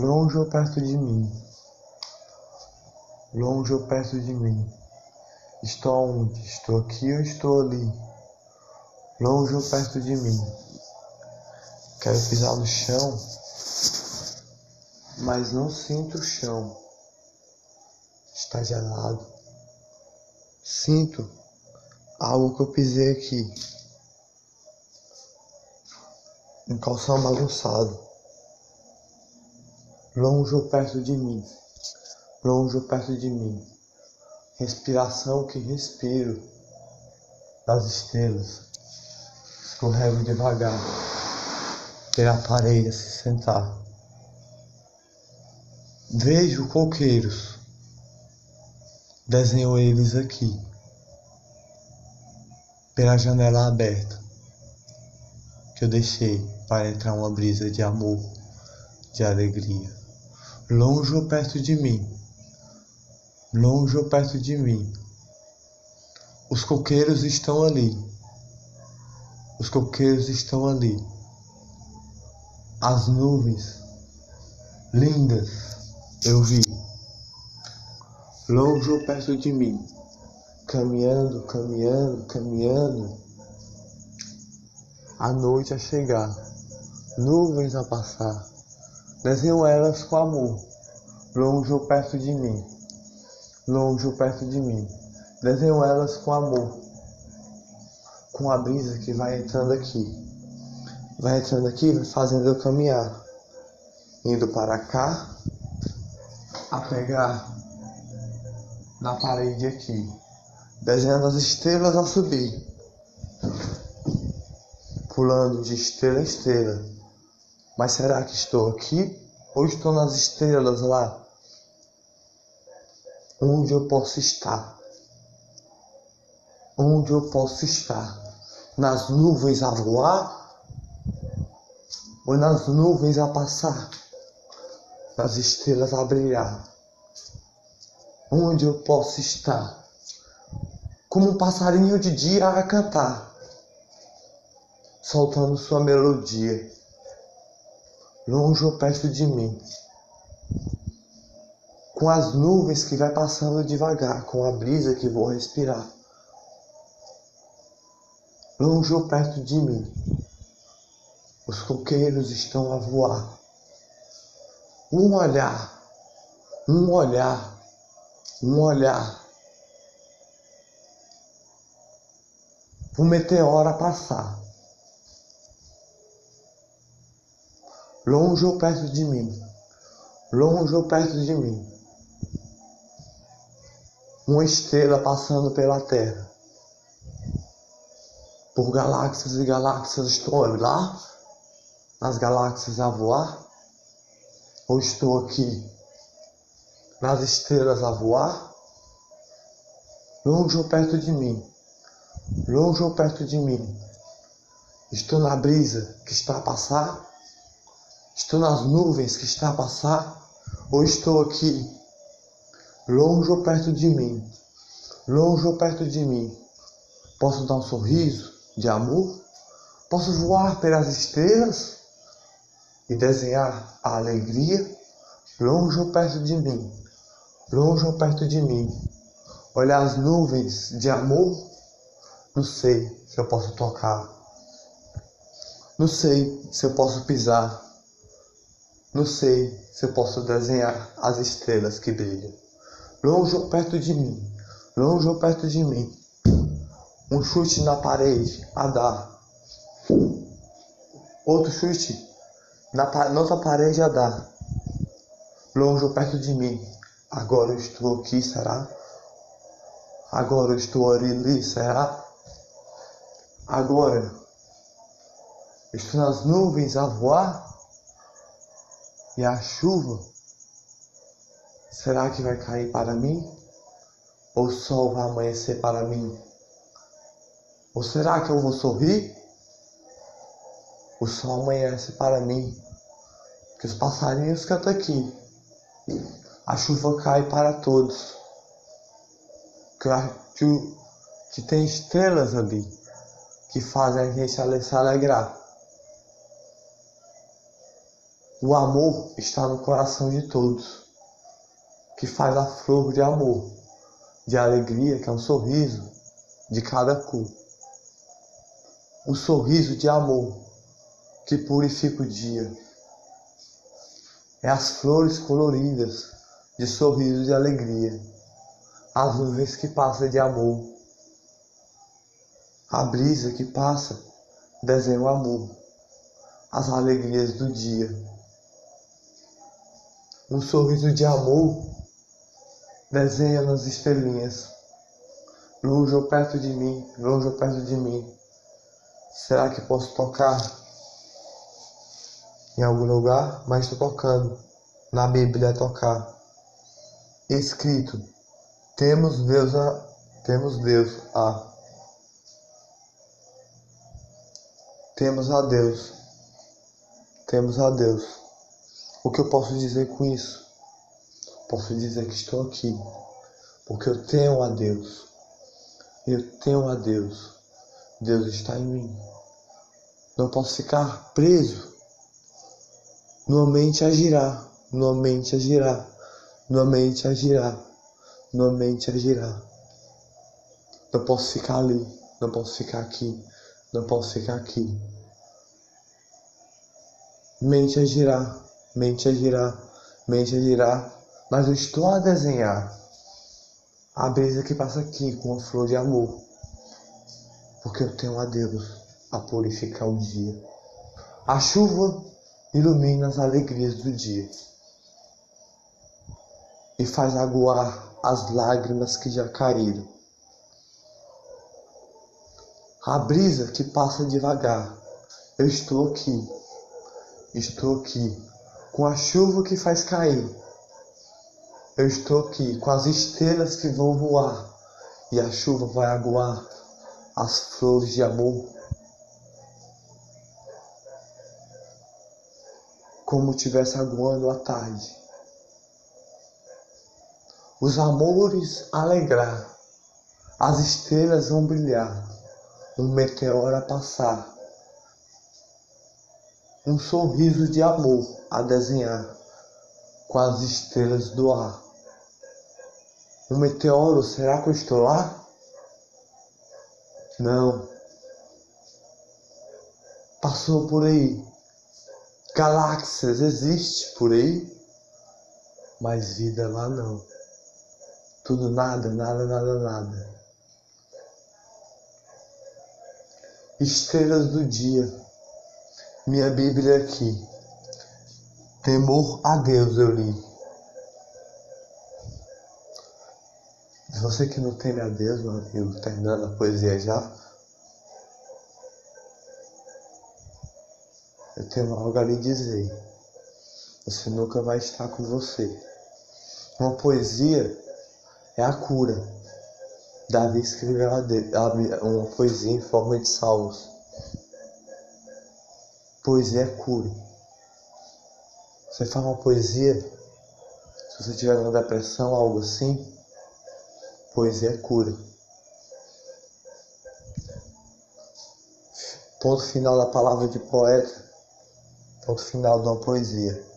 longe ou perto de mim, longe ou perto de mim. Estou onde? Estou aqui ou estou ali? Longe ou perto de mim. Quero pisar no chão, mas não sinto o chão. Está gelado. Sinto algo que eu pisei aqui. Um calção bagunçado longe ou perto de mim, longe ou perto de mim. Respiração que respiro. Das estrelas, escorrego devagar. Pela parede a se sentar. Vejo coqueiros, desenho eles aqui, pela janela aberta. Que eu deixei para entrar uma brisa de amor, de alegria longe ou perto de mim, longe ou perto de mim. Os coqueiros estão ali, os coqueiros estão ali. As nuvens lindas eu vi, longe ou perto de mim, caminhando, caminhando, caminhando. A noite a chegar, nuvens a passar Desenho elas com amor, longe ou perto de mim, longe ou perto de mim. Desenho elas com amor, com a brisa que vai entrando aqui. Vai entrando aqui, fazendo eu caminhar, indo para cá, a pegar na parede aqui, desenhando as estrelas a subir, pulando de estrela em estrela mas será que estou aqui ou estou nas estrelas lá? Onde eu posso estar? Onde eu posso estar? Nas nuvens a voar? Ou nas nuvens a passar? Nas estrelas a brilhar? Onde eu posso estar? Como um passarinho de dia a cantar, soltando sua melodia longe ou perto de mim, com as nuvens que vai passando devagar, com a brisa que vou respirar, longe ou perto de mim, os coqueiros estão a voar. Um olhar, um olhar, um olhar. Um meteoro a passar. Longe ou perto de mim, longe ou perto de mim. Uma estrela passando pela Terra. Por galáxias e galáxias estou lá, nas galáxias a voar, ou estou aqui. Nas estrelas a voar, longe ou perto de mim, longe ou perto de mim. Estou na brisa que está a passar Estou nas nuvens que está a passar? Ou estou aqui, longe ou perto de mim? Longe ou perto de mim? Posso dar um sorriso de amor? Posso voar pelas estrelas e desenhar a alegria? Longe ou perto de mim? Longe ou perto de mim? Olhar as nuvens de amor? Não sei se eu posso tocar. Não sei se eu posso pisar não sei se eu posso desenhar as estrelas que brilham. Longe ou perto de mim, longe ou perto de mim. Um chute na parede a dar. Outro chute na, na outra parede a dar. Longe ou perto de mim. Agora eu estou aqui, será? Agora eu estou ali, será? Agora estou nas nuvens a voar? E a chuva, será que vai cair para mim? Ou o sol vai amanhecer para mim? Ou será que eu vou sorrir? O sol amanhece para mim, que os passarinhos cantam aqui. A chuva cai para todos. Que, que tem estrelas ali que fazem a gente se alegrar. O amor está no coração de todos, que faz a flor de amor, de alegria, que é um sorriso de cada cor. O sorriso de amor que purifica o dia. É as flores coloridas de sorriso de alegria, as nuvens que passam de amor, a brisa que passa desenha o amor, as alegrias do dia um sorriso de amor desenha nas estrelinhas. Lujo perto de mim, lujo perto de mim. Será que posso tocar em algum lugar? Mas estou tocando. Na Bíblia é tocar. Escrito: Temos Deus a, temos Deus a. Temos a Deus. Temos a Deus. O que eu posso dizer com isso? Posso dizer que estou aqui porque eu tenho a Deus. Eu tenho a Deus. Deus está em mim. Não posso ficar preso numa mente a girar, numa mente a girar, numa mente a girar, numa mente a girar. Não posso ficar ali, não posso ficar aqui, não posso ficar aqui. Mente a girar, mente a girar, mente a girar, mas eu estou a desenhar. A brisa que passa aqui com a flor de amor, porque eu tenho a Deus a purificar o dia. A chuva ilumina as alegrias do dia. E faz aguar as lágrimas que já caíram. A brisa que passa devagar, eu estou aqui, estou aqui com a chuva que faz cair. Eu estou aqui com as estrelas que vão voar e a chuva vai aguar as flores de amor. Como tivesse aguando a tarde. Os amores alegrar, as estrelas vão brilhar, um meteoro a passar um sorriso de amor a desenhar com as estrelas do ar. Um meteoro, será que eu estou lá? Não. Passou por aí. Galáxias existe por aí, mas vida lá não. Tudo nada, nada, nada, nada. Estrelas do dia minha Bíblia aqui. Temor a Deus eu li. Você que não teme a Deus, meu amigo, terminando a poesia já. Eu tenho algo a lhe dizer. Você nunca vai estar com você. Uma poesia é a cura. Davi escreveu uma poesia em forma de salmos poesia é cura. Você fala uma poesia, se você tiver uma depressão, algo assim, poesia é cura. Ponto final da palavra de poeta, ponto final de uma poesia.